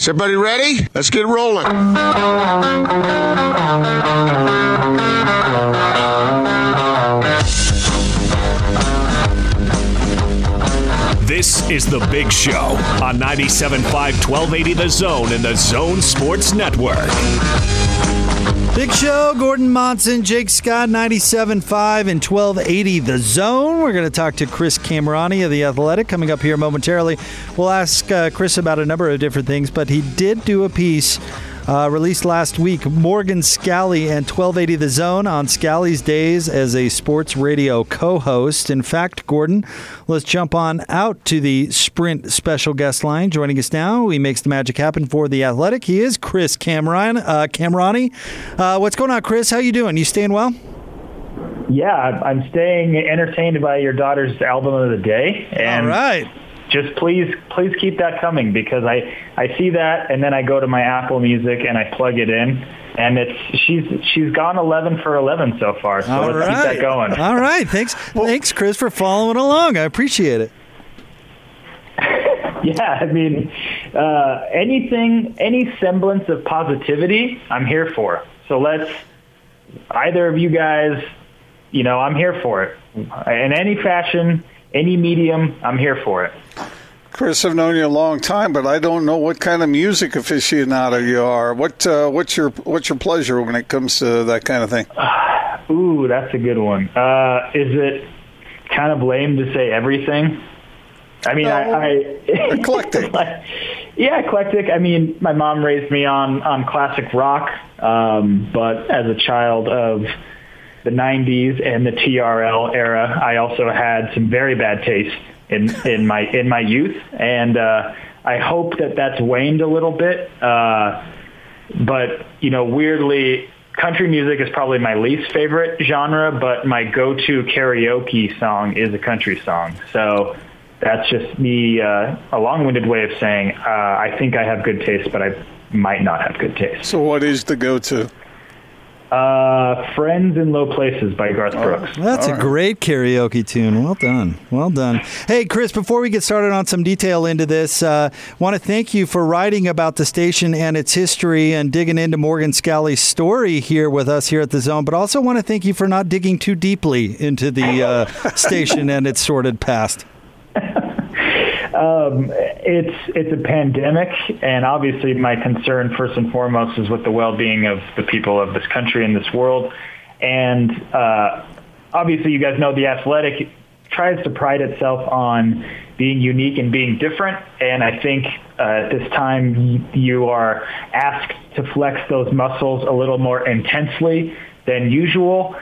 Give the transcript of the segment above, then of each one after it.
Is everybody ready? Let's get rolling. This is The Big Show on 97.5 1280 The Zone and The Zone Sports Network. Big Show, Gordon Monson, Jake Scott, 97.5 and 1280 The Zone. We're going to talk to Chris Kamrani of The Athletic coming up here momentarily. We'll ask uh, Chris about a number of different things, but he did do a piece uh, released last week, Morgan Scalley and 1280 The Zone on Scalley's days as a sports radio co host. In fact, Gordon, let's jump on out to the Sprint special guest line. Joining us now, he makes the magic happen for The Athletic. He is Chris Cameron, uh, Kamrani. Uh, what's going on, Chris? How you doing? You staying well? Yeah, I'm staying entertained by your daughter's album of the day. And All right just please please keep that coming because I I see that and then I go to my Apple Music and I plug it in and it's she's she's gone 11 for 11 so far. So All let's right. keep that going. All right, thanks thanks Chris for following along. I appreciate it. yeah, I mean uh, anything any semblance of positivity, I'm here for. So let's either of you guys, you know, I'm here for it in any fashion any medium, I'm here for it. Chris, I've known you a long time, but I don't know what kind of music aficionado you are. What uh, what's your what's your pleasure when it comes to that kind of thing? Ooh, that's a good one. Uh, is it kind of lame to say everything? I mean, no, I, I eclectic. yeah, eclectic. I mean, my mom raised me on on classic rock, um, but as a child of the 90s and the TRL era, I also had some very bad taste in in my in my youth, and uh, I hope that that's waned a little bit. Uh, but you know, weirdly, country music is probably my least favorite genre, but my go-to karaoke song is a country song. So that's just me, uh, a long-winded way of saying uh, I think I have good taste, but I might not have good taste. So, what is the go-to? Uh, Friends in Low Places by Garth Brooks. Oh, that's All a right. great karaoke tune. Well done. Well done. Hey, Chris, before we get started on some detail into this, uh, want to thank you for writing about the station and its history and digging into Morgan Scalley's story here with us here at the Zone, but also want to thank you for not digging too deeply into the uh, station and its sordid past. Um, it's it's a pandemic, and obviously my concern first and foremost is with the well-being of the people of this country and this world. And uh, obviously, you guys know the Athletic tries to pride itself on being unique and being different. And I think uh, at this time you are asked to flex those muscles a little more intensely than usual.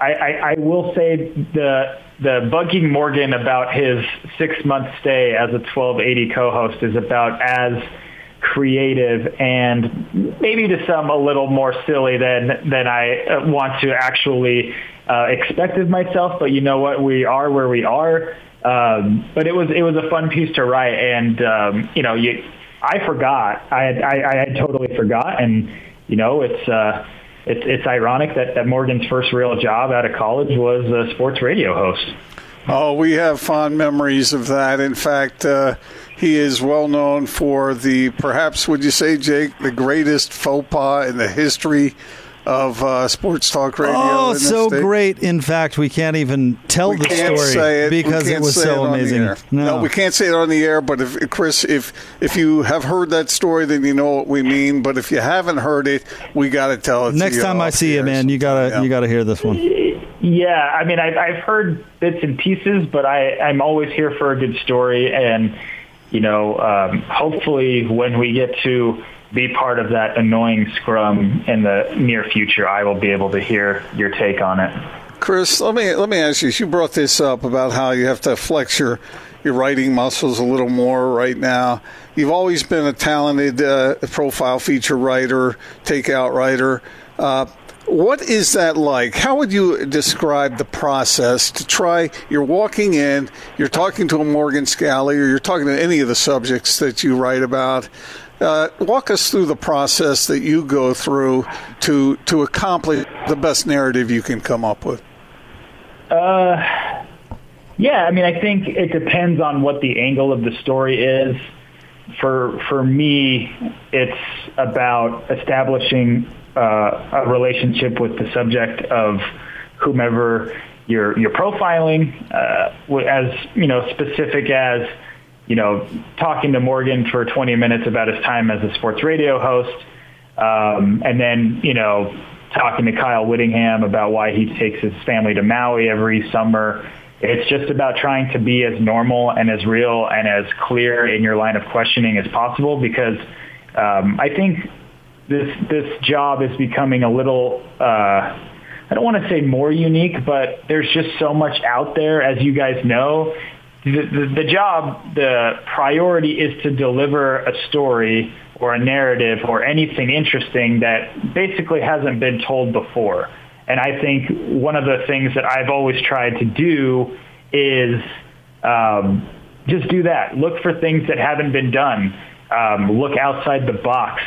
I, I, I will say the the bugging Morgan about his six month stay as a 1280 co-host is about as creative and maybe to some a little more silly than than I uh, want to actually uh, expect of myself. But you know what, we are where we are. Um, but it was it was a fun piece to write, and um, you know, you, I forgot. I had I, I had totally forgot, and you know, it's. Uh, it's, it's ironic that, that Morgan's first real job out of college was a sports radio host. Oh, we have fond memories of that. In fact, uh, he is well known for the, perhaps, would you say, Jake, the greatest faux pas in the history of uh, sports talk radio. Oh, so state. great! In fact, we can't even tell we the story it. because it was so it amazing. No. no. we can't say it on the air. But if Chris, if if you have heard that story, then you know what we mean. But if you haven't heard it, we got to tell it. Next time I see you, man, you gotta yeah. you gotta hear this one. Yeah, I mean, I've, I've heard bits and pieces, but I, I'm always here for a good story, and you know, um, hopefully when we get to be part of that annoying scrum in the near future, I will be able to hear your take on it. Chris, let me let me ask you. You brought this up about how you have to flex your your writing muscles a little more right now. You've always been a talented uh, profile feature writer, takeout writer. Uh, what is that like? How would you describe the process to try? You're walking in, you're talking to a Morgan Scalley, or you're talking to any of the subjects that you write about. Uh, walk us through the process that you go through to to accomplish the best narrative you can come up with. Uh, yeah, I mean, I think it depends on what the angle of the story is. for for me, it's about establishing uh, a relationship with the subject of whomever you're you're profiling, uh, as you know, specific as you know, talking to Morgan for 20 minutes about his time as a sports radio host, um, and then you know, talking to Kyle Whittingham about why he takes his family to Maui every summer. It's just about trying to be as normal and as real and as clear in your line of questioning as possible because um, I think this this job is becoming a little uh, I don't want to say more unique, but there's just so much out there, as you guys know. The, the, job, the priority is to deliver a story or a narrative or anything interesting that basically hasn't been told before. And I think one of the things that I've always tried to do is um, just do that. Look for things that haven't been done. Um, look outside the box.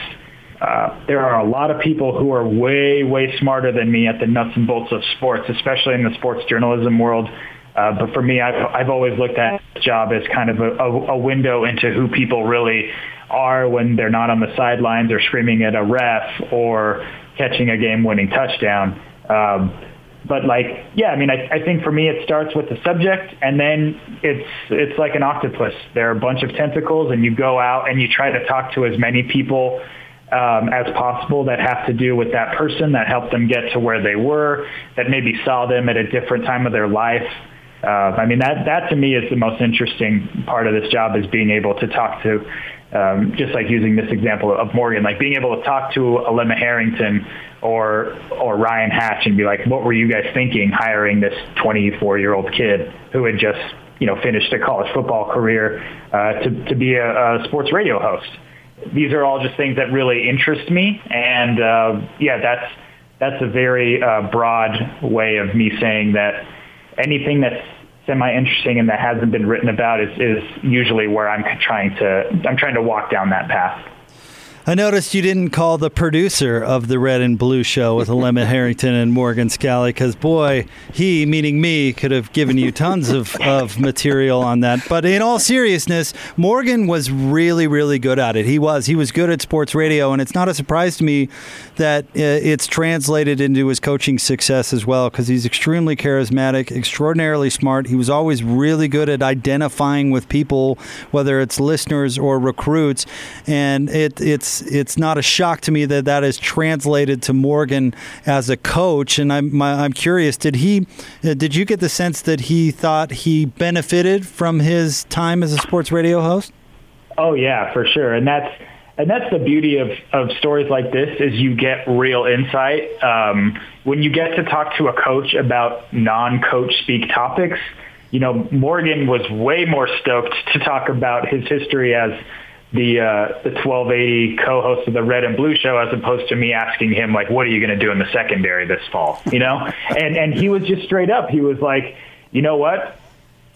Uh, there are a lot of people who are way, way smarter than me at the nuts and bolts of sports, especially in the sports journalism world. Uh, but for me, I've, I've always looked at this job as kind of a, a, a window into who people really are when they're not on the sidelines or screaming at a ref or catching a game-winning touchdown. Um, but like, yeah, I mean, I, I think for me it starts with the subject, and then it's it's like an octopus. There are a bunch of tentacles, and you go out and you try to talk to as many people um, as possible that have to do with that person that helped them get to where they were, that maybe saw them at a different time of their life. Uh, I mean, that that to me is the most interesting part of this job is being able to talk to, um, just like using this example of Morgan, like being able to talk to Alema Harrington or or Ryan Hatch and be like, what were you guys thinking hiring this 24 year old kid who had just you know finished a college football career uh, to to be a, a sports radio host? these are all just things that really interest me. And uh, yeah, that's that's a very uh, broad way of me saying that anything that's semi-interesting and that hasn't been written about is, is usually where I'm trying to I'm trying to walk down that path. I noticed you didn't call the producer of the Red and Blue show with Alema Harrington and Morgan Scalley because, boy, he, meaning me, could have given you tons of, of material on that. But in all seriousness, Morgan was really, really good at it. He was. He was good at sports radio, and it's not a surprise to me that uh, it's translated into his coaching success as well because he's extremely charismatic, extraordinarily smart. He was always really good at identifying with people, whether it's listeners or recruits, and it, it's it's not a shock to me that that is translated to Morgan as a coach. And I'm my, I'm curious, did he uh, did you get the sense that he thought he benefited from his time as a sports radio host? Oh yeah, for sure, and that's and that's the beauty of, of stories like this is you get real insight um, when you get to talk to a coach about non-coach speak topics you know morgan was way more stoked to talk about his history as the uh, the 1280 co-host of the Red and Blue show, as opposed to me asking him like, "What are you going to do in the secondary this fall?" You know, and and he was just straight up. He was like, "You know what?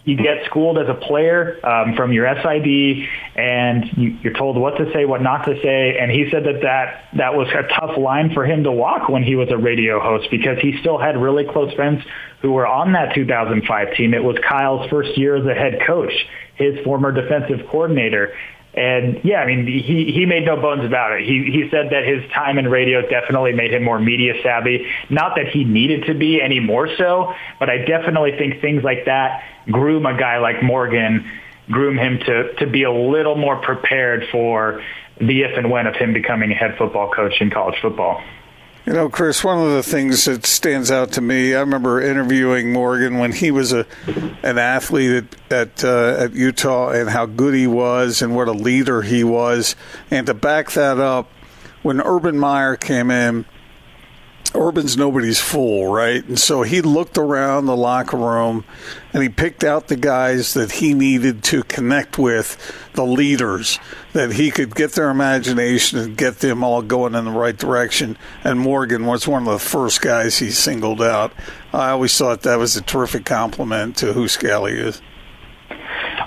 You get schooled as a player um, from your SID, and you, you're told what to say, what not to say." And he said that that that was a tough line for him to walk when he was a radio host because he still had really close friends who were on that 2005 team. It was Kyle's first year as a head coach, his former defensive coordinator and yeah, I mean, he, he made no bones about it. He, he said that his time in radio definitely made him more media savvy. Not that he needed to be any more so, but I definitely think things like that groom a guy like Morgan, groom him to, to be a little more prepared for the if and when of him becoming a head football coach in college football. You know, Chris, one of the things that stands out to me, I remember interviewing Morgan when he was a an athlete at at, uh, at Utah and how good he was and what a leader he was. And to back that up, when Urban Meyer came in, Urban's nobody's fool, right? And so he looked around the locker room and he picked out the guys that he needed to connect with, the leaders, that he could get their imagination and get them all going in the right direction. And Morgan was one of the first guys he singled out. I always thought that was a terrific compliment to who Scalley is.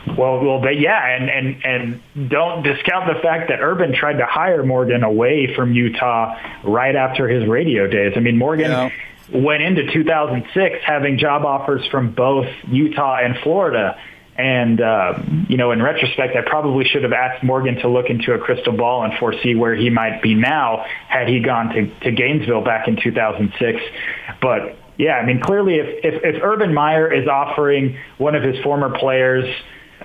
Well, well, but yeah, and and and don't discount the fact that Urban tried to hire Morgan away from Utah right after his radio days. I mean, Morgan yeah. went into 2006 having job offers from both Utah and Florida, And, uh, you know, in retrospect, I probably should have asked Morgan to look into a crystal ball and foresee where he might be now had he gone to, to Gainesville back in 2006. But, yeah, I mean, clearly if, if, if Urban Meyer is offering one of his former players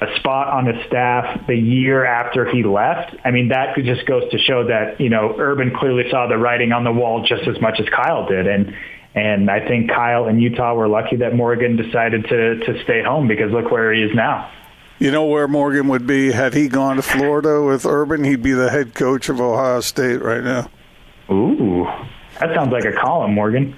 a spot on the staff the year after he left, I mean, that just goes to show that, you know, Urban clearly saw the writing on the wall just as much as Kyle did. And, and I think Kyle and Utah were lucky that Morgan decided to, to stay home because look where he is now. You know where Morgan would be had he gone to Florida with Urban? He'd be the head coach of Ohio State right now. Ooh. That sounds like a column, Morgan.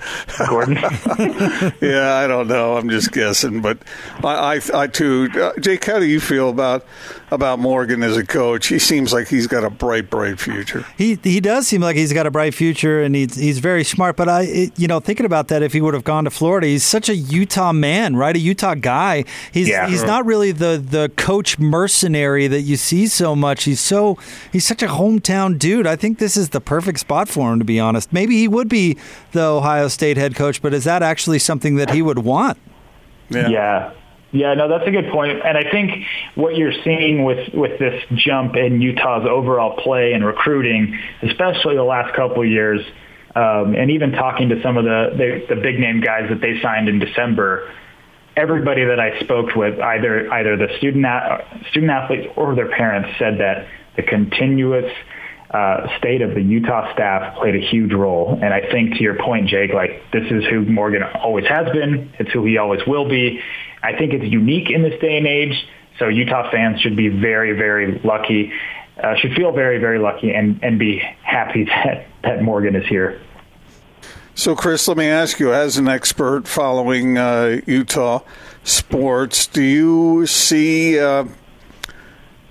Gordon. yeah, I don't know. I'm just guessing, but I, I, I too. Uh, Jake, how do you feel about about Morgan as a coach? He seems like he's got a bright, bright future. He he does seem like he's got a bright future, and he's he's very smart. But I, it, you know, thinking about that, if he would have gone to Florida, he's such a Utah man, right? A Utah guy. He's Yeah. he's not really the the coach mercenary that you see so much. He's so he's such a hometown dude. I think this is the perfect spot for him, to be honest. Maybe he would be the Ohio State head coach, but is that actually something that he would want? Yeah. Yeah, no, that's a good point. And I think what you're seeing with, with this jump in Utah's overall play and recruiting, especially the last couple of years, um, and even talking to some of the, the, the big name guys that they signed in December, everybody that I spoke with, either either the student a- student athletes or their parents, said that the continuous uh, state of the Utah staff played a huge role. And I think to your point, Jake, like this is who Morgan always has been. It's who he always will be. I think it's unique in this day and age. So Utah fans should be very, very lucky. Uh, should feel very, very lucky and, and be happy that, that Morgan is here. So, Chris, let me ask you, as an expert following uh, Utah sports, do you see uh,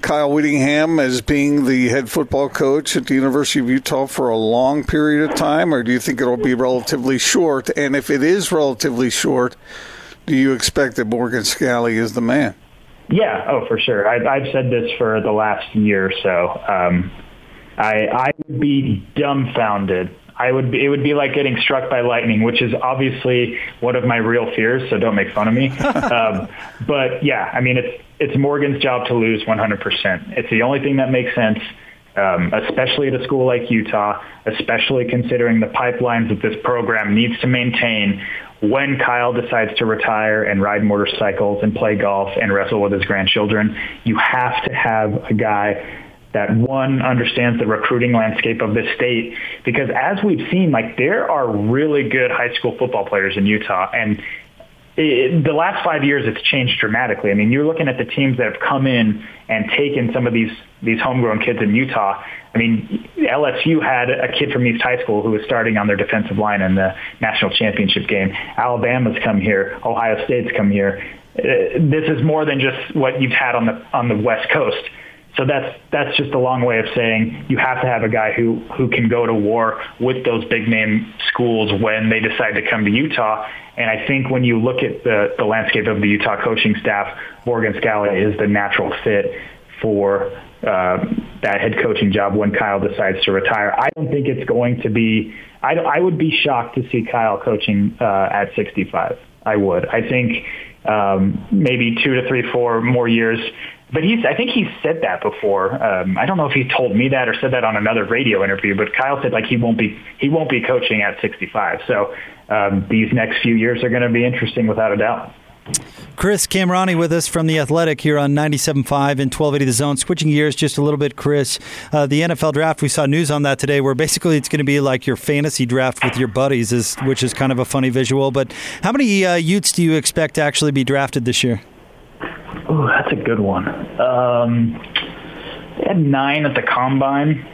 Kyle Whittingham as being the head football coach at the University of Utah for a long period of time, or do you think it'll be relatively short? And if it is relatively short, do you expect that Morgan Scalley is the man? Yeah, oh, for sure. I've, I've said this for the last year or so. Um, I, I would be dumbfounded. I would be, it would be like getting struck by lightning, which is obviously one of my real fears. So don't make fun of me. um, but yeah, I mean, it's it's Morgan's job to lose 100%. It's the only thing that makes sense, um, especially at a school like Utah, especially considering the pipelines that this program needs to maintain when Kyle decides to retire and ride motorcycles and play golf and wrestle with his grandchildren, you have to have a guy that one understands the recruiting landscape of this state because as we've seen, like there are really good high school football players in Utah and it, the last five years it's changed dramatically. I mean, you're looking at the teams that have come in and taken some of these these homegrown kids in Utah. I mean, LSU had a kid from East High School who was starting on their defensive line in the national championship game. Alabama's come here. Ohio State's come here. Uh, this is more than just what you've had on the on the West Coast. So that's that's just a long way of saying you have to have a guy who who can go to war with those big name schools when they decide to come to Utah. And I think when you look at the the landscape of the Utah coaching staff, Morgan Scalley is the natural fit for uh, that head coaching job when Kyle decides to retire. I don't think it's going to be. I, I would be shocked to see Kyle coaching uh, at 65. I would. I think um, maybe two to three, four more years. But he's, I think he said that before. Um, I don't know if he told me that or said that on another radio interview, but Kyle said like he won't be, he won't be coaching at 65. So um, these next few years are going to be interesting without a doubt. Chris Camerani with us from The Athletic here on 97.5 and 1280 The Zone. Switching gears just a little bit, Chris. Uh, the NFL draft, we saw news on that today where basically it's going to be like your fantasy draft with your buddies, is, which is kind of a funny visual. But how many uh, Utes do you expect to actually be drafted this year? Oh, that's a good one. Um, they had nine at the combine.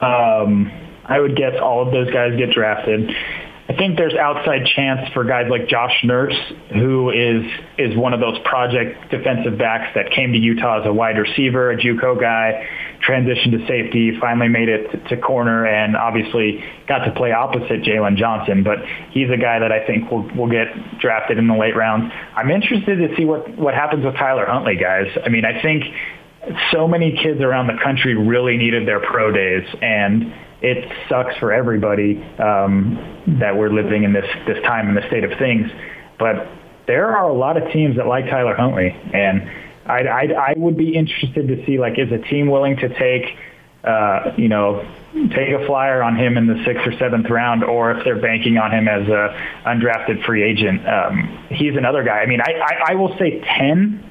Um, I would guess all of those guys get drafted. I think there's outside chance for guys like Josh Nurse, who is is one of those project defensive backs that came to Utah as a wide receiver, a JUCO guy, transitioned to safety, finally made it to, to corner, and obviously got to play opposite Jaylon Johnson. But he's a guy that I think will will get drafted in the late rounds. I'm interested to see what what happens with Tyler Huntley, guys. I mean, I think so many kids around the country really needed their pro days and it sucks for everybody um, that we're living in this this time in the state of things but there are a lot of teams that like Tyler Huntley and I, I, I would be interested to see like is a team willing to take uh, you know take a flyer on him in the sixth or seventh round, or if they're banking on him as a undrafted free agent. Um, he's another guy. I mean, I, I, I will say ten,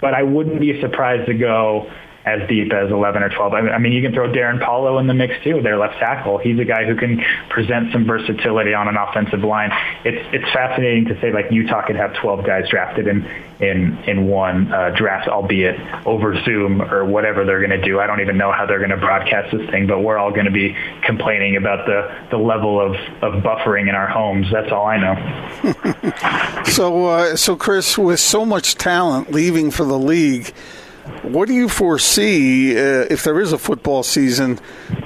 but I wouldn't be surprised to go as deep as 11 or 12. I mean, you can throw Darrin Paulo in the mix too, their left tackle. He's a guy who can present some versatility on an offensive line. It's it's fascinating to say like Utah could have 12 guys drafted in in in one uh, draft, albeit over Zoom or whatever they're going to do. I don't even know how they're going to broadcast this thing, but we're all going to be complaining about the the level of of buffering in our homes. That's all I know. so uh, so Chris, with so much talent leaving for the league what do you foresee uh, if there is a football season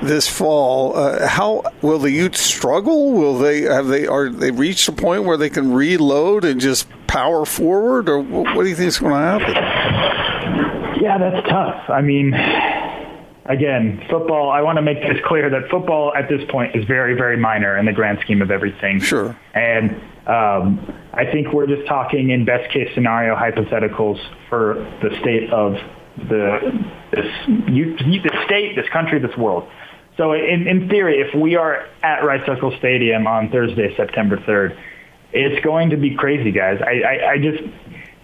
this fall? Uh, how will the Utes struggle? Will they have they are they reached a point where they can reload and just power forward, or what do you think is going to happen? Yeah, that's tough. I mean, again, football. I want to make this clear that football at this point is very, very minor in the grand scheme of everything. Sure. And um, I think we're just talking in best case scenario hypotheticals for the state of the this you, the state, this country, this world. So in, in theory, if we are at Rice Eccles Stadium on Thursday, September 3rd, it's going to be crazy, guys. I, I, I just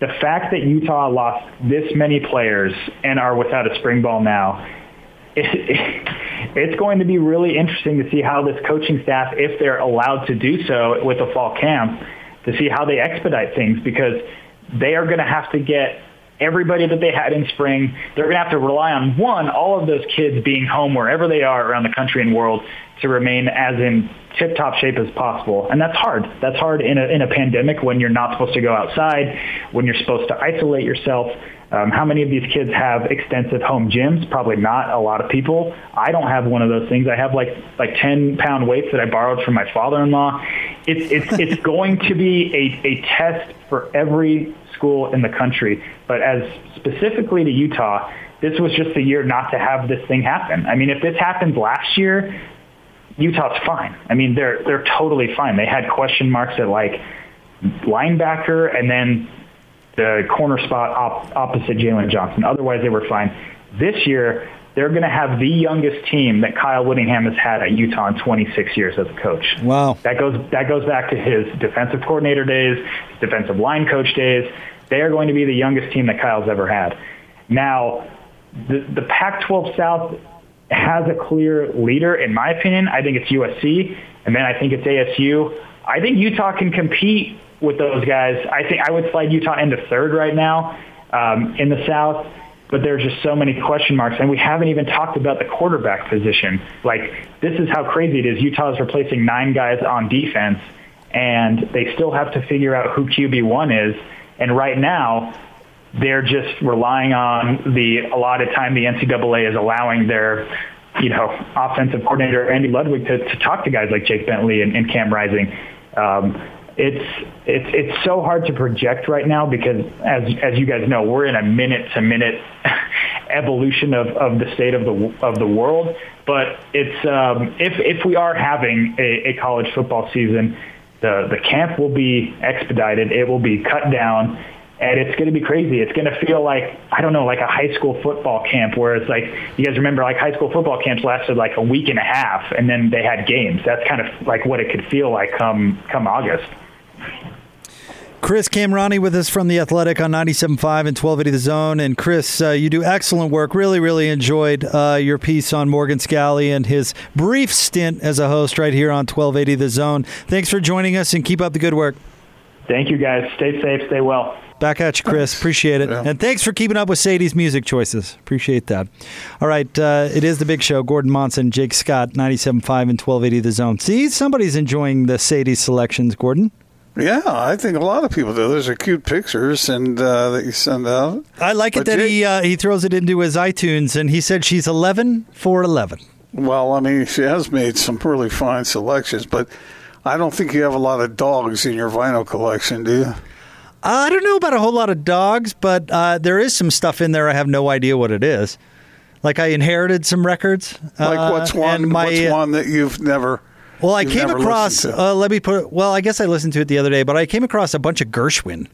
the fact that Utah lost this many players and are without a spring ball now, it, it's going to be really interesting to see how this coaching staff, if they're allowed to do so with the fall camp, to see how they expedite things because they are going to have to get everybody that they had in spring. They're going to have to rely on one, all of those kids being home wherever they are around the country and world to remain as in tip-top shape as possible. And that's hard. That's hard in a, in a pandemic when you're not supposed to go outside, when you're supposed to isolate yourself. Um, how many of these kids have extensive home gyms? Probably not a lot of people. I don't have one of those things. I have like like 10 pound weights that I borrowed from my father-in-law. It's it's it's going to be a, a test for every school in the country. But as specifically to Utah, this was just a year not to have this thing happen. I mean, if this happened last year, Utah's fine. I mean, they're they're totally fine. They had question marks at like linebacker and then the corner spot op- opposite Jaylon Johnson. Otherwise, they were fine. This year, they're going to have the youngest team that Kyle Whittingham has had at Utah in 26 years as a coach. Wow. That goes that goes back to his defensive coordinator days, defensive line coach days. They are going to be the youngest team that Kyle's ever had. Now, the the Pac-12 South has a clear leader, in my opinion. I think it's USC, and then I think it's ASU. I think Utah can compete with those guys. I think I would slide Utah into third right now um, in the South but there's just so many question marks. And we haven't even talked about the quarterback position. Like, this is how crazy it is. Utah is replacing nine guys on defense, and they still have to figure out who QB1 is. And right now, they're just relying on the allotted time the NCAA is allowing their you know, offensive coordinator Andy Ludwig to, to talk to guys like Jake Bentley and, and Cam Rising. Um, it's it's it's so hard to project right now because as as you guys know, we're in a minute to minute evolution of, of the state of the of the world. But it's um, if if we are having a, a college football season, the the camp will be expedited. It will be cut down and it's going to be crazy. It's going to feel like I don't know, like a high school football camp, where it's like you guys remember, like high school football camps lasted like a week and a half, and then they had games. That's kind of like what it could feel like come come August. Chris Kamrani with us from The Athletic on 97.5 and 1280 The Zone. And Chris, uh, you do excellent work. Really, really enjoyed uh, your piece on Morgan Scalley and his brief stint as a host right here on 1280 The Zone. Thanks for joining us and keep up the good work. Thank you, guys. Stay safe, stay well. Back at you, Chris. Appreciate it. Yeah. And thanks for keeping up with Sadie's music choices. Appreciate that. All right. Uh, it is the big show. Gordon Monson, Jake Scott, 97.5 and 1280 The Zone. See, somebody's enjoying the Sadie selections, Gordon. Yeah, I think a lot of people do. Those are cute pictures, and uh, that you send out. I like but it that Jake, he uh, he throws it into his iTunes, and he said she's eleven for eleven. Well, I mean, she has made some really fine selections, but I don't think you have a lot of dogs in your vinyl collection, do you? I don't know about a whole lot of dogs, but uh, there is some stuff in there. I have no idea what it is. Like I inherited some records. Like what's uh, one? My, what's one that you've never? Well, I came across. Uh, let me put. Well, I guess I listened to it the other day, but I came across a bunch of Gershwin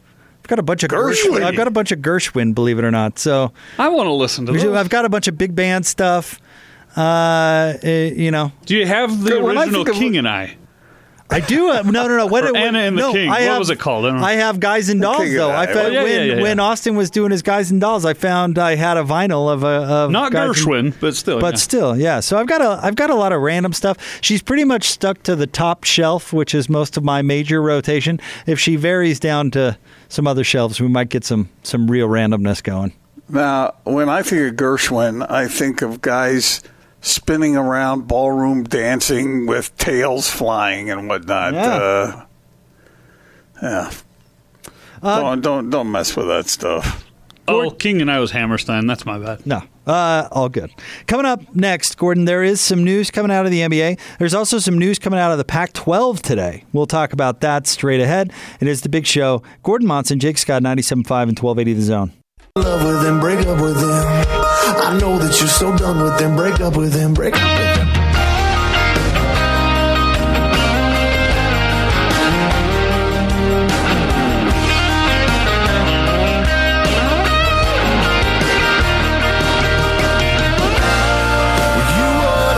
I've got a bunch of Gershwin. I've got a bunch of Gershwin, believe it or not. So I want to listen to we those. I've got a bunch of big band stuff. Uh, eh, you know, Do you have the Good, original think of- King and I? I do. Uh, no, no, no. What, Or what- Anna and the no, King. I What have, was it called? I. I have Guys and Dolls though. I. I found Oh, yeah, when yeah, yeah, when. Austin was doing his Guys and Dolls, I found I had a vinyl of a of Not Guys and- Gershwin, but still. but yeah. still, yeah. So I've got a I've got a lot of random stuff. She's pretty much stuck to the top shelf, which is most of my major rotation. If she varies down to some other shelves, we might get some some real randomness going. Now, when I think of Gershwin, I think of guys spinning around ballroom dancing with tails flying and whatnot. Yeah. Uh, yeah. don't, don't don't mess with that stuff. oh, King and I was Hammerstein. That's my bad. No, uh, all good. Coming up next, Gordon, there is some news coming out of the NBA. There's also some news coming out of the Pac 12 today. We'll talk about that straight ahead. It is the big show. Gordon Monson, Jake Scott, 97.5 and 1280 The Zone. I know that you're so done with them, break up with them, break up with them. If you weren't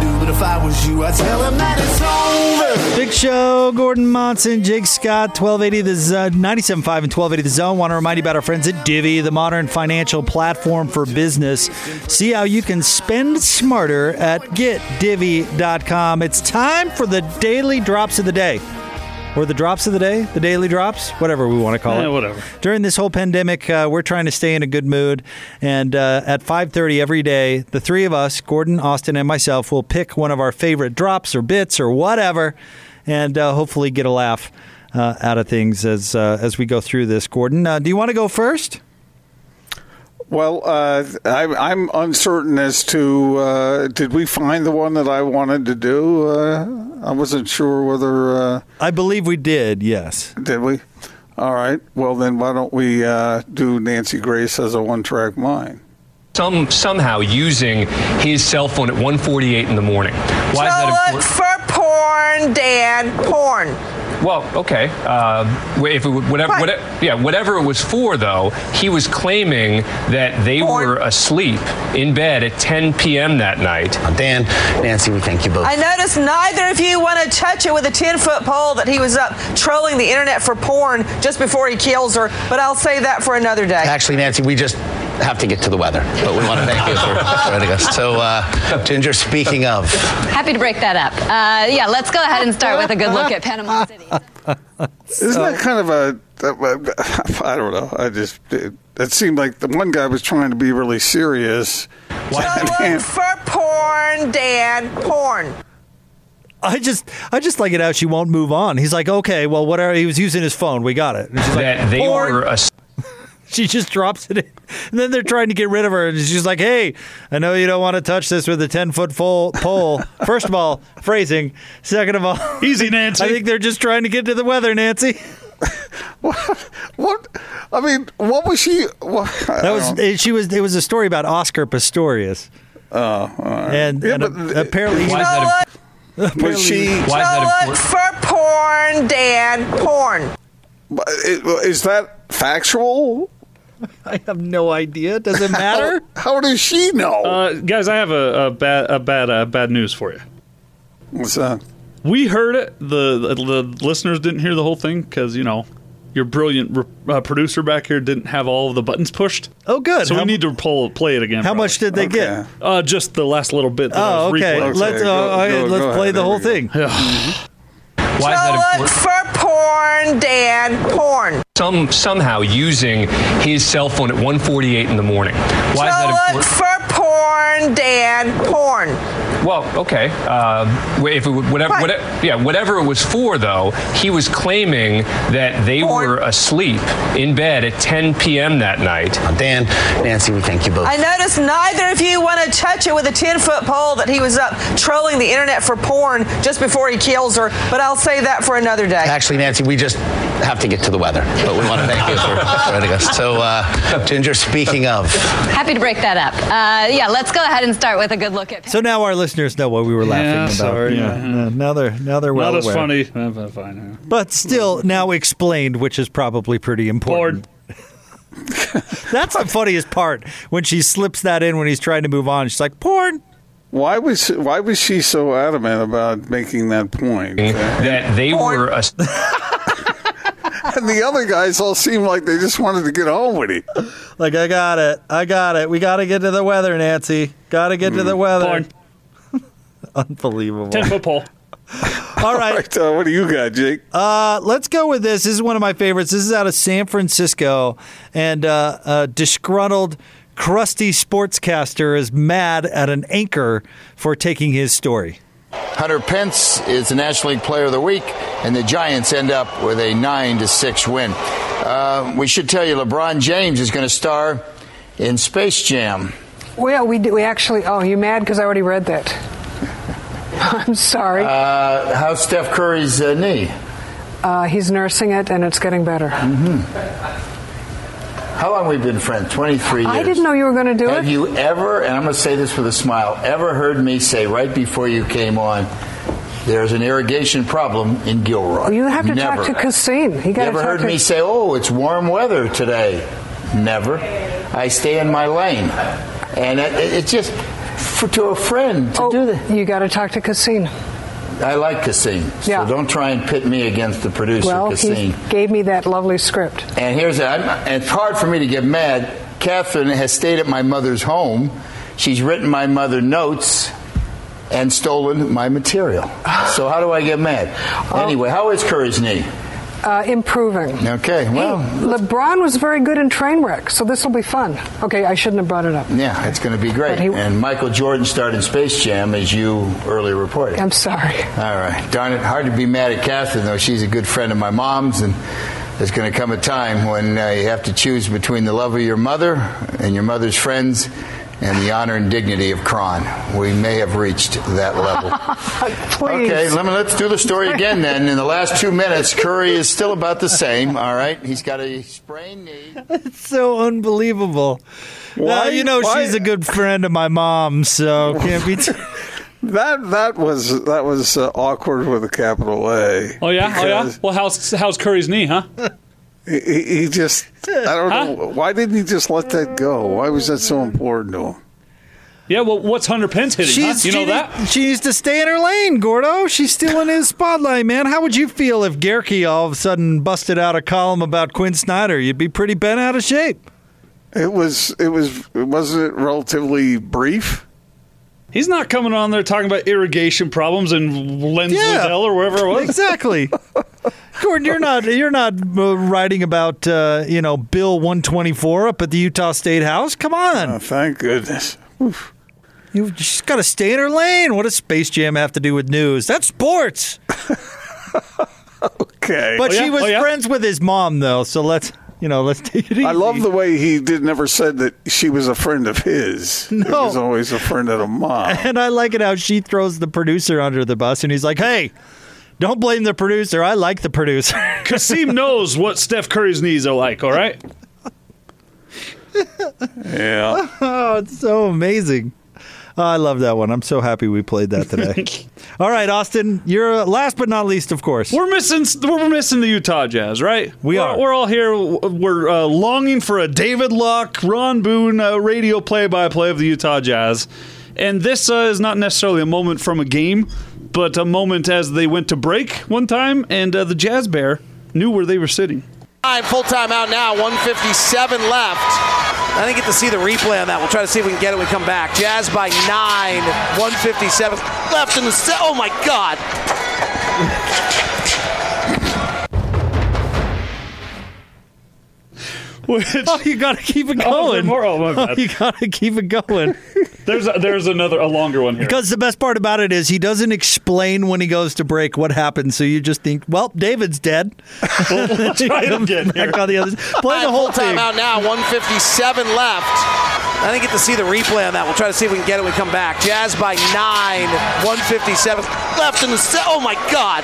do. But if I was you, I'd tell him that it's over. Big Show, Gordon Monson, Jake Scott, 1280 the Z- 97.5 and 1280 The Zone. Want to remind you about our friends at Divvy, the modern financial platform for business. See how you can spend smarter at getdivvy.com. It's time for the daily drops of the day. Or the drops of the day, the daily drops, whatever we want to call Eh, it. whatever. During this whole pandemic, uh, we're trying to stay in a good mood, and uh, at 5:30 every day, the three of us, Gordon, Austin, and myself, will pick one of our favorite drops or bits or whatever, and uh, hopefully get a laugh uh, out of things as uh, as we go through this. Gordon, uh, do you want to go first? Well, uh, I, I'm uncertain as to uh, did we find the one that I wanted to do. Uh, I wasn't sure whether uh, I believe we did. Yes. did we. All right. Well, then why don't we uh, do Nancy Grace as a one-track mind? some somehow using his cell phone at 1:48 in the morning. Why is So that look for porn, Dan. Porn. Well, okay. Uh, if it, whatever, Right. whatever, yeah, whatever it was for, though, he was claiming that they Porn. were asleep in bed at 10 p.m. that night. Dan, Nancy, we thank you both. I noticed neither of you want to touch it with a 10 foot pole that he was up trolling the internet for porn just before he kills her, but I'll say that for another day. Actually, Nancy, we just have to get to the weather, but we want to thank you for joining us. So, uh, Ginger, speaking of, Happy to break that up. Uh, yeah, let's go ahead and start with a good look at Panama City. Isn't that kind of a? I don't know. I just it, it seemed like the one guy was trying to be really serious. So look for porn, Dan. Porn. I just I just like it how she won't move on. He's like, okay, well, whatever. He was using his phone. We got it. And she's like, That they "Porn." were asleep. She just drops it in. And then they're trying to get rid of her. And she's like, hey, I know you don't want to touch this with a 10 foot pole. First of all, phrasing. Second of all, Easy, Nancy. I think they're just trying to get to the weather, Nancy. What? I mean, what was she? What, That was, it, she was, it was a story about Oscar Pistorius. Oh, all right. And, Yeah, and but a- apparently, Why is So that look, was she? Why is so that look for porn, Dan. Porn. Is that factual? I have no idea. Does it matter? How does she know? Uh, guys, I have a, a bad, a bad, uh, bad news for you. What's that? We heard it. The the, the listeners didn't hear the whole thing because you know your brilliant uh, producer back here didn't have all of the buttons pushed. oh, good. So how, we need to pull, play it again. how probably. much did they Okay. get? Uh, just the last little bit. That I Oh, was okay. replaying. Let's, uh, go- all right, go- let's go play ahead. the There whole we go. thing. Why is So that look important? for porn, Dan. Porn. Some somehow using his cell phone at 1:48 in the morning. Why is So that look for porn, Dan. Porn. Well, okay. Uh, if it, whatever, whatever, yeah, whatever it was for, though, he was claiming that they were asleep in bed at 10 p.m. that night. Dan, Nancy, we thank you both. I noticed neither of you want to touch it with a 10 foot pole that he was up trolling the internet for porn just before he kills her, but I'll say that for another day. Actually, Nancy, we just have to get to the weather, but we want to thank you for joining us. So, uh, Ginger, speaking of, Happy to break that up. Uh, yeah, let's go ahead and start with a good look at. So now our listeners know what we were laughing Yeah, about. sorry, Yeah, yeah. Now they're now they're well Not as aware. funny. But fine. yeah. But still, now explained, which is probably pretty important. That's the funniest part when she slips that in when he's trying to move on. She's like, "Porn." Why was why was she so adamant about making that point? That they were a and the other guys all seemed like they just wanted to get home with him. Like, I got it. I got it. We got to get to the weather, Nancy. Got to get to the hmm. weather. Porn. Unbelievable. 10 foot pole. All right. Right, uh, what do you got, Jake? Uh, let's go with this. This is one of my favorites. This is out of San Francisco, and uh, a disgruntled, crusty sportscaster is mad at an anchor for taking his story. Hunter Pence is the National League Player of the Week, and the Giants end up with a nine to six win. Uh, we should tell you, LeBron James is going to star in Space Jam. Well, we, we actually. Oh, you mad because I already read that? I'm sorry. Uh, how's Steph Curry's uh, knee? Uh, he's nursing it, and it's getting better. How long we been friends? Twenty three years. I didn't know you were going to do Have it. Have you ever, and I'm going to say this with a smile, ever heard me say right before you came on, there's an irrigation problem in Gilroy? you have to Never. talk to Cassine. You got to ever heard to. me say, "Oh, it's warm weather today"? Never. I stay in my lane, and it, it's just for, to a friend to oh. do that. You got to talk to Cassine. I like Cassine, Yeah. so don't try and pit me against the producer, Well, Cassine. he gave me that lovely script. And here's I'm, and it's hard for me to get mad. Catherine has stayed at my mother's home. She's written my mother notes and stolen my material. So how do I get mad? Anyway, how is Curry's knee? Uh, improving. Okay, well, Hey, LeBron was very good in Trainwreck, so this will be fun. Okay, I shouldn't have brought it up. yeah, it's going to be great. He- and Michael Jordan started Space Jam, as you earlier reported. I'm sorry. All right. Darn it. Hard to be mad at Catherine, though. She's a good friend of my mom's, and there's going to come a time when uh, you have to choose between the love of your mother and your mother's friends and the honor and dignity of Kron. We may have reached that level. Okay, let me, let's do the story again then. In the last two minutes, Curry is still about the same, all right? He's got a sprained knee. It's so unbelievable. Why- Uh, you know, why- she's a good friend of my mom, so can't be. T- That that was that was uh, awkward with a capital A. Oh, yeah? Oh, yeah? Well, how's, how's Curry's knee, huh? He, he he just I don't know why didn't he just let that go? Why was that so important to him? Yeah, well, what's Hunter Pence hitting, huh? You know she, that? needs- she needs to stay in her lane, Gordo. She's still in his spotlight, man. How would you feel if Gerke all of a sudden busted out a column about Quin Snyder? You'd be pretty bent out of shape. It was it was wasn't it relatively brief? He's not coming on there talking about irrigation problems in Lensledale or wherever it was. Exactly. Gordon, you're not you're not uh, writing about uh, you know Bill 124 up at the Utah State House. Come on, Oh, thank goodness. you just got to stay in her lane. What does Space Jam have to do with news? That's sports. Okay, But Oh, yeah? she was Oh, yeah? friends with his mom, though. So let's you know let's take it easy. I love the way he did never said that she was a friend of his. He No. was always a friend of the mom. And I like it how she throws the producer under the bus, and he's like, "Hey, don't blame the producer. I like the producer." Kasim knows what Steph Curry's knees are like, all right? Yeah. oh, it's so amazing. Oh, I love that one. I'm so happy we played that today. All right, Austin, you're uh, last but not least, of course. We're missing we're missing the Utah Jazz, right? We We're- are. We're all here. We're uh, longing for a David Locke, Ron Boone uh, radio play-by-play of the Utah Jazz, and this uh, is not necessarily a moment from a game, but a moment as they went to break one time, and uh, the Jazz Bear knew where they were sitting. Time, full timeout now, 157 left. I didn't get to see the replay on that. We'll try to see if we can get it when we come back. Jazz by nine, 157 left in the set. Oh my God. Oh, you got to keep it Oh, going. more- oh, my oh, bad. you got to keep it going. There's a, there's another a longer one here. Because the best part about it is he doesn't explain when he goes to break what happens, so you just think, well, David's dead. we'll, we'll try it again. Back here. on the other. Play the whole full thing. timeout now. 157 left. I didn't get to see the replay on that. We'll try to see if we can get it when we come back. Jazz by nine. 157 left in the set. Oh my God.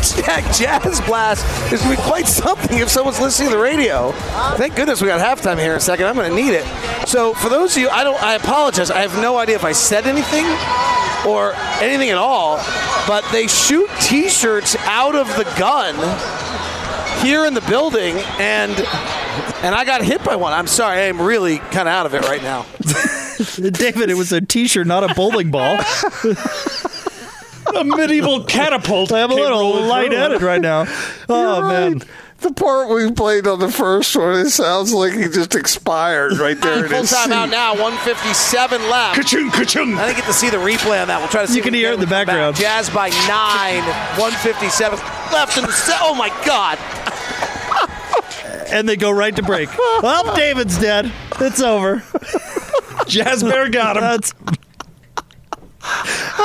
Hashtag Jazz Blast is going to be quite something if someone's listening to the radio. Thank goodness we got halftime here in a second. I'm going to need it. So for those of you, I don't. I apologize. I have no idea if I said anything or anything at all. But they shoot T-shirts out of the gun here in the building, and and I got hit by one. I'm sorry. I am really kind of out of it right now. David, it was a T-shirt, not a bowling ball. a medieval catapult. I'm a little rolling through. lightheaded right now. Oh You're right. man. The part we played on the first one, it sounds like he just expired right there in Full his timeout seat. now. 157 left. Ka-chung, ka-chung. I didn't get to see the replay on that. We'll try to see. You can hear it in the when we come background. back. Jazz by nine. 157 left in the set. Oh my God. And they go right to break. well, David's dead. It's over. Jazz Bear got him. That's.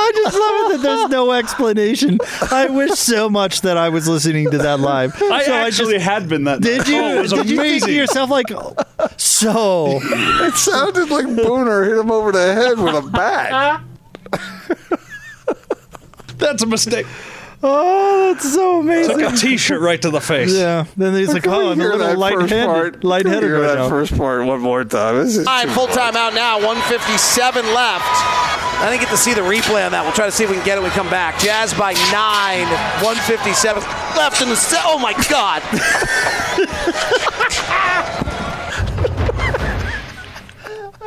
I just love it that there's no explanation. I wish so much that I was listening to that live. I So actually just- had been that. did you? Oh, it was did you think to yourself like, so? It sounded like Booner hit him over the head with a bat. That's a mistake. Oh, that's so amazing. Took a T-shirt right to the face. Yeah. Then he's like, oh, I'm a little that first lightheaded. part? Can we hear right that now. first part one more time. This is All right, full funny. timeout now. 157 left. I didn't get to see the replay on that. We'll try to see if we can get it when we come back. Jazz by nine. 157 left in the set. Oh my God.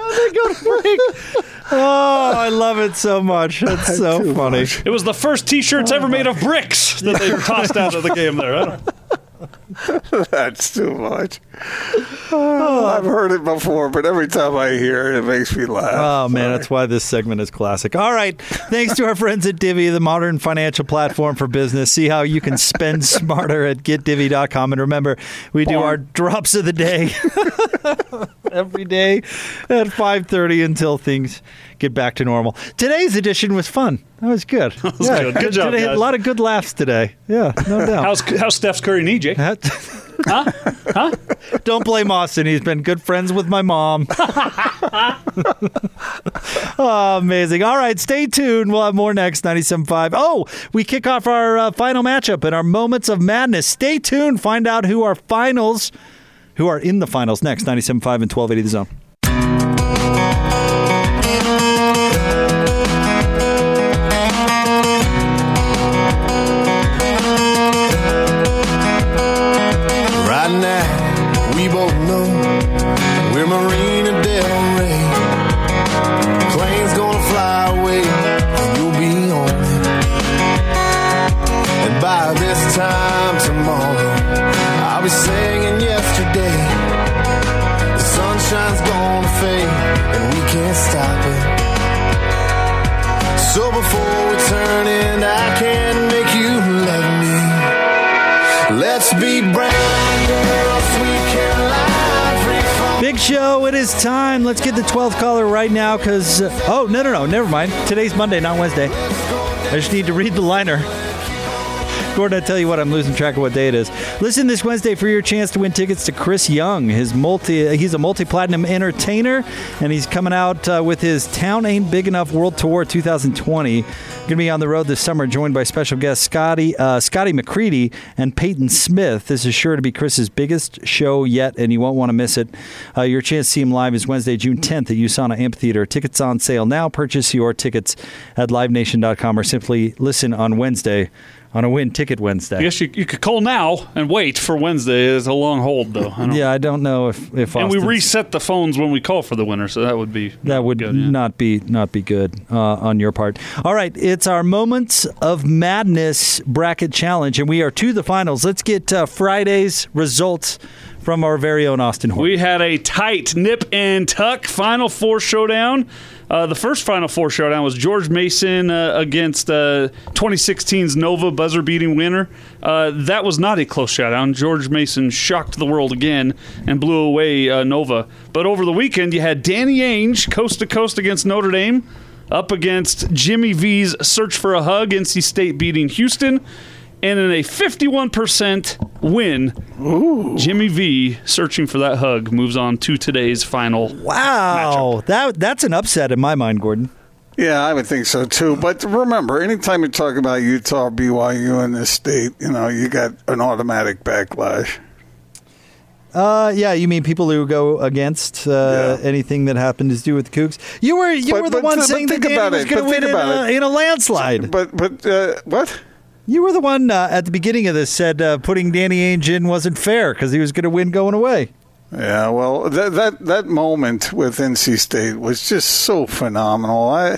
They go to break. Oh, I love it so much. That's so funny. It was the first T-shirts ever made of bricks that they tossed out of the game. There, I don't, That's too much. Oh, I've heard it before, but every time I hear it, it makes me laugh. Oh man, that's why this segment is classic. All right, thanks to our friends at Divvy, the modern financial platform for business. See how you can spend smarter at getdivvy.com. And remember, we do our drops of the day every day at 5:30 until things get back to normal. Today's edition was fun. That was good. That was good. Good job. A lot of good laughs today. Yeah, no doubt. how's how's Steph's Curry knee, Jake? Huh? Huh? Don't blame Austin. He's been good friends with my mom. oh, amazing. All right, stay tuned. We'll have more next 97.5. Oh, we kick off our uh, final matchup and our moments of madness. Stay tuned. Find out who our finals, who are in the finals next 97.5 and 1280 The Zone. It is time. Let's get the 12th caller right now because, uh, oh, no, no, no. Never mind. Today's Monday, not Wednesday. I just need to read the liner. Gordon, I tell you what, I'm losing track of what day it is. Listen this Wednesday for your chance to win tickets to Chris Young. His multi, he's a multi-platinum entertainer, and he's coming out uh, with his "Town Ain't Big Enough" World Tour 2020. Going to be on the road this summer, joined by special guests Scotty uh, Scotty McCreery and Payton Smith. This is sure to be Chris's biggest show yet, and you won't want to miss it. Uh, your chance to see him live is Wednesday, June 10th at USANA Amphitheater. Tickets on sale now. Purchase your tickets at LiveNation.com or simply listen on Wednesday on a Win Ticket Wednesday. I guess you, you could call now and wait for Wednesday. It's a long hold, though. I don't- Yeah, I don't know if if And we reset the phones when we call for the winner, so that would be that would good. Yeah. not be not be good uh, on your part. All right, it's our moments of madness bracket challenge, and we are to the finals. Let's get uh, Friday's results from our very own Austin Horn. We had a tight nip and tuck Final Four showdown. Uh, the first Final Four showdown was George Mason uh, against uh, 2016's Nova buzzer beating winner. Uh, that was not a close showdown. George Mason shocked the world again and blew away uh, Nova. But over the weekend, you had Danny Ainge coast to coast against Notre Dame, up against Jimmy V's Search for a Hug, NC State beating Houston. And in a 51% win, Jimmy V, searching for that hug, moves on to today's final. Wow, that that's an upset in my mind, Gordon. Yeah, I would think so too. But remember, anytime you talk about Utah, BYU, in this state, you know, you got an automatic backlash. Uh, yeah, you mean people who go against uh, anything that happened to do with the Cougs? You were you But- were the but- one but saying that think Danny about was it, going to win in a, in a landslide. But but uh, what? You were the one uh, at the beginning of this said uh, putting Danny Ainge in wasn't fair because he was going to win going away. Yeah, well, that that that moment with NC State was just so phenomenal. I,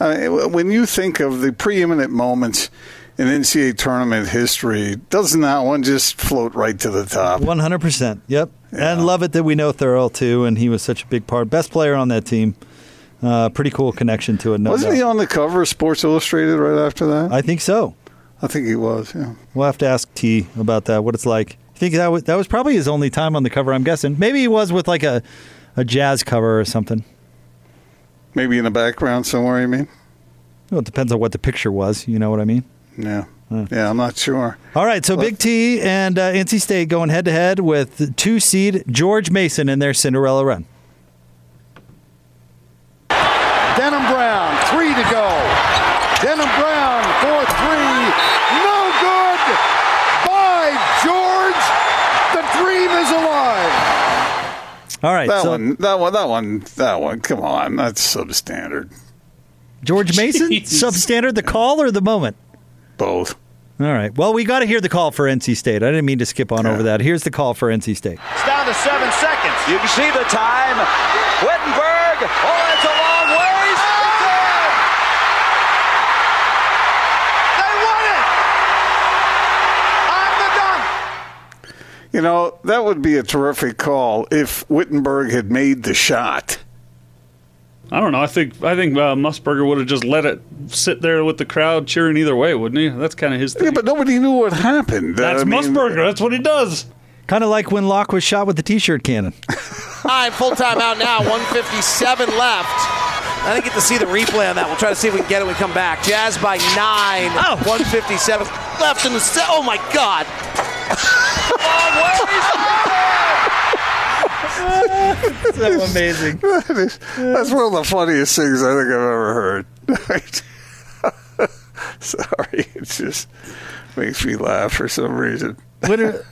I when you think of the preeminent moments in NCAA tournament history, doesn't that one just float right to the top? One hundred percent. Yep. And love it that we know Thurl too, and he was such a big part, best player on that team. Uh, pretty cool connection to it. No Wasn't doubt. he on the cover of Sports Illustrated right after that? I think so. I think he was. Yeah. We'll have to ask T about that. What it's like. I think that was that was probably his only time on the cover. I'm guessing. Maybe he was with like a a jazz cover or something. Maybe in the background somewhere. You mean? Well, it depends on what the picture was. You know what I mean? Yeah. Yeah, I'm not sure. All right, so Big T and uh, NC State going head to head with two seed George Mason in their Cinderella run. Denham Brown, three to go. Denham Brown for three. No good. By George, the dream is alive. All right, that so- one, that one, that one, that one. Come on, that's substandard. George Mason, substandard, the call or the moment? Both. All right. Well, we got to hear the call for NC State. I didn't mean to skip on over that. Here's the call for NC State. It's down to seven seconds. You can see the time. Whittenburg. Oh, it's a long ways. It's in. They won it. On the dunk. You know, that would be a terrific call if Whittenburg had made the shot. I don't know. I think I think uh, Musburger would have just let it sit there with the crowd cheering either way, wouldn't he? That's kind of his thing. Yeah, but nobody knew what happened. That's I mean- Musburger. That's what he does. Kind of like when Locke was shot with the T-shirt cannon. All right, full time out now. 157 left. I didn't get to see the replay on that. We'll try to see if we can get it when we come back. Jazz by nine. Oh. 157 left in the set. Oh my God. So amazing. That is, that's one of the funniest things I think I've ever heard. Sorry, it just makes me laugh for some reason. When are,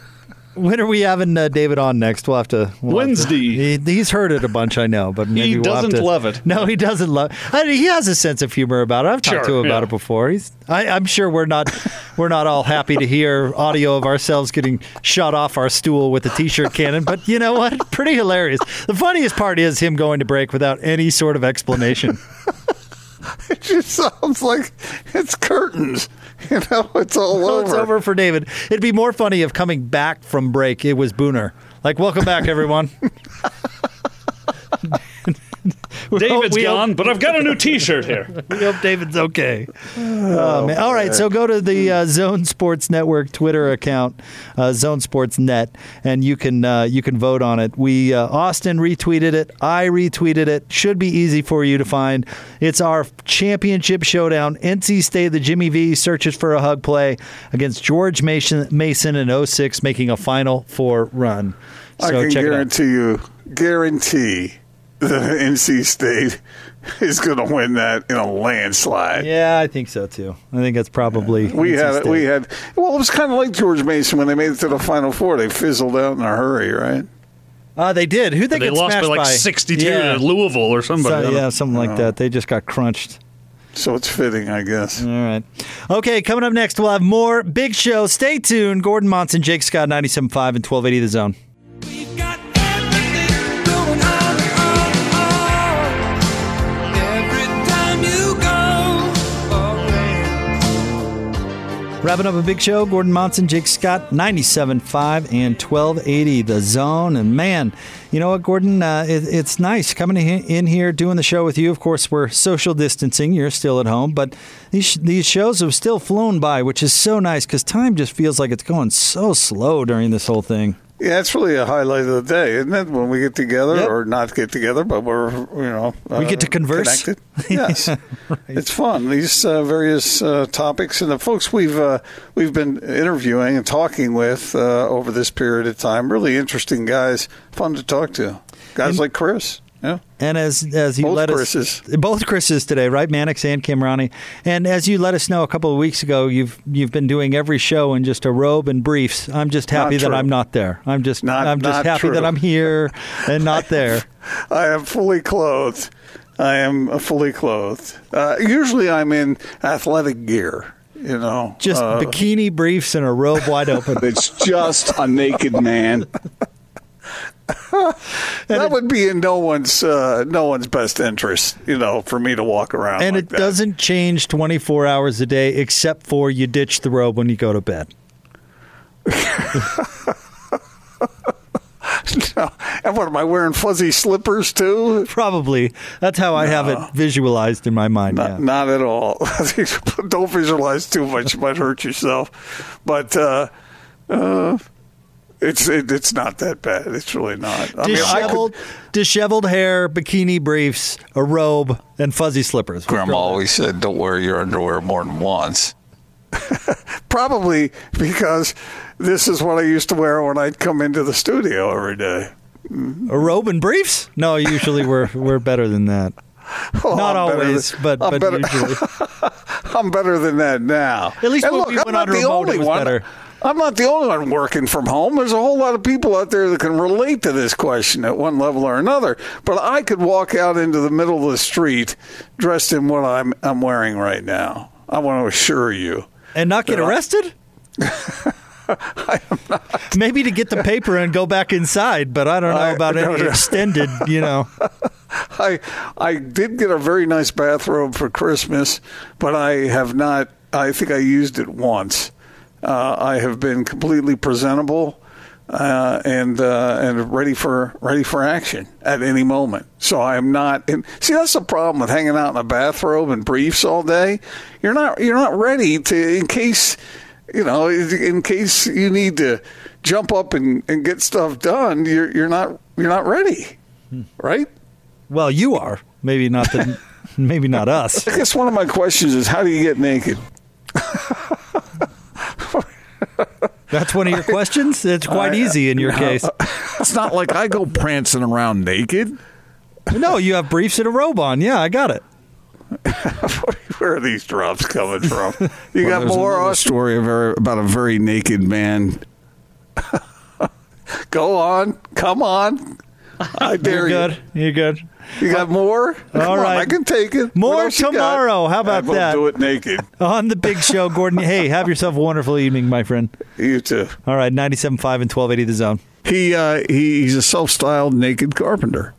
when are we having uh, David on next? We'll have to we'll have to- Wednesday. he, he's heard it a bunch, I know, but maybe we'll doesn't to- love it. No, he doesn't love. I mean, he has a sense of humor about it. I've talked to Sure, him about it before. He's. I, I'm sure we're not. We're not all happy to hear audio of ourselves getting shot off our stool with a t-shirt cannon, but you know what? Pretty hilarious. The funniest part is him going to break without any sort of explanation. It just sounds like it's curtains. You know, it's all Well, over. It's over for David. It'd be more funny if coming back from break it was Booner. Like, welcome back, everyone. We hope- David's we hope- gone, but I've got a new T-shirt here. We hope David's okay. Oh, man. All right, so go to the uh, Zone Sports Network Twitter account, uh, Zone Sports Net, and you can uh, you can vote on it. We uh, Austin retweeted it, I retweeted it. Should be easy for you to find. It's our championship showdown. NC State, the Jimmy V searches for a hug play against George Mason, Mason in 06, making a Final Four run. I So can check it out. guarantee you, guarantee that NC State is going to win that in a landslide. Yeah, I think so too. I think that's probably We NC had State. we had well, it was kind of like George Mason when they made it to the Final Four. They fizzled out in a hurry, right? Uh, they did. Who they, They lost by smashed like 62 to Louisville or somebody. So- yeah, something like that. They just got crunched. So it's fitting, I guess. All right. Okay, coming up next, we'll have more big show. Stay tuned. Gordon Monson, Jake Scott, 97.5 and 1280 The Zone. Wrapping up a big show, Gordon Monson, Jake Scott, 97.5 and 1280 The Zone. And man, you know what, Gordon? Uh, it, it's nice coming in here doing the show with you. Of course, we're social distancing. You're still at home, but these, these shows have still flown by, which is so nice because time just feels like it's going so slow during this whole thing. Yeah, it's really a highlight of the day, isn't it? When we get together yep. or not get together, but we're you know we get to converse. Connected. Yes, right. it's fun. These uh, various uh, topics and the folks we've uh, we've been interviewing and talking with uh, over this period of time. Really interesting guys, fun to talk to. Guys and, like Chris. Yeah. And as as you both let Chris's. us both Chris's today, right? Mannix and Kamrani. And as you let us know a couple of weeks ago, you've you've been doing every show in just a robe and briefs. I'm just happy that. I'm not there. I'm just not, I'm just happy true. that I'm here and not there. I am fully clothed. I am fully clothed. Uh, usually I'm in athletic gear you know, just uh, bikini briefs and a robe wide open. it's just a naked man. that would be in no one's uh, no one's best interest, you know, for me to walk around. And like it that. doesn't change 24 hours a day, except for you ditch the robe when you go to bed. no. And what am I wearing? Fuzzy slippers too? Probably. That's how I have it visualized in my mind. Not, yeah. not at all. Don't visualize too much; you might hurt yourself. But uh, uh, it's it, it's not that bad. It's really not. I mean, I disheveled, disheveled hair, bikini briefs, a robe, and fuzzy slippers. Grandma always said, "Don't wear your underwear more than once." Probably because this is what I used to wear when I'd come into the studio every day. A robe and briefs? No, usually we're we're better than that. Oh, Not I'm always, than- but I'm but better- usually. I'm better than that now. At least And when look, we I'm went not on the remote, only it was one. better. I'm not the only one working from home. There's a whole lot of people out there that can relate to this question at one level or another. But I could walk out into the middle of the street dressed in what I'm I'm wearing right now. I want to assure you. And not get that I- arrested? Maybe to get the paper and go back inside, but I don't know I- about no, any extended, you know. I I did get a very nice bathrobe for Christmas, but I have not. I think I used it once. Uh, I have been completely presentable uh, and uh, and ready for ready for action at any moment. So I am not. And see, that's the problem with hanging out in a bathrobe and briefs all day. You're not you're not ready to in case you know in case you need to jump up and, and get stuff done. You're you're not you're not ready, right? Well, you are. Maybe not the, maybe not us. I guess one of my questions is how do you get naked? That's one of your questions? It's quite I- uh, easy in your no. case. It's not like I go prancing around naked. No, you have briefs and a robe on. Yeah, I got it. Where are these drops coming from? You Well, got more? another story of a- about a very naked man. Go on, come on. I dare You're you. good. You're good. You got more? Come All on. I can take it. More else you got? tomorrow. How about I won't that? Do it naked. On the big show, Gordon. Hey, have yourself a wonderful evening, my friend. You too. All right, 97.5 and 1280 The Zone. He uh, he he's a self-styled naked carpenter.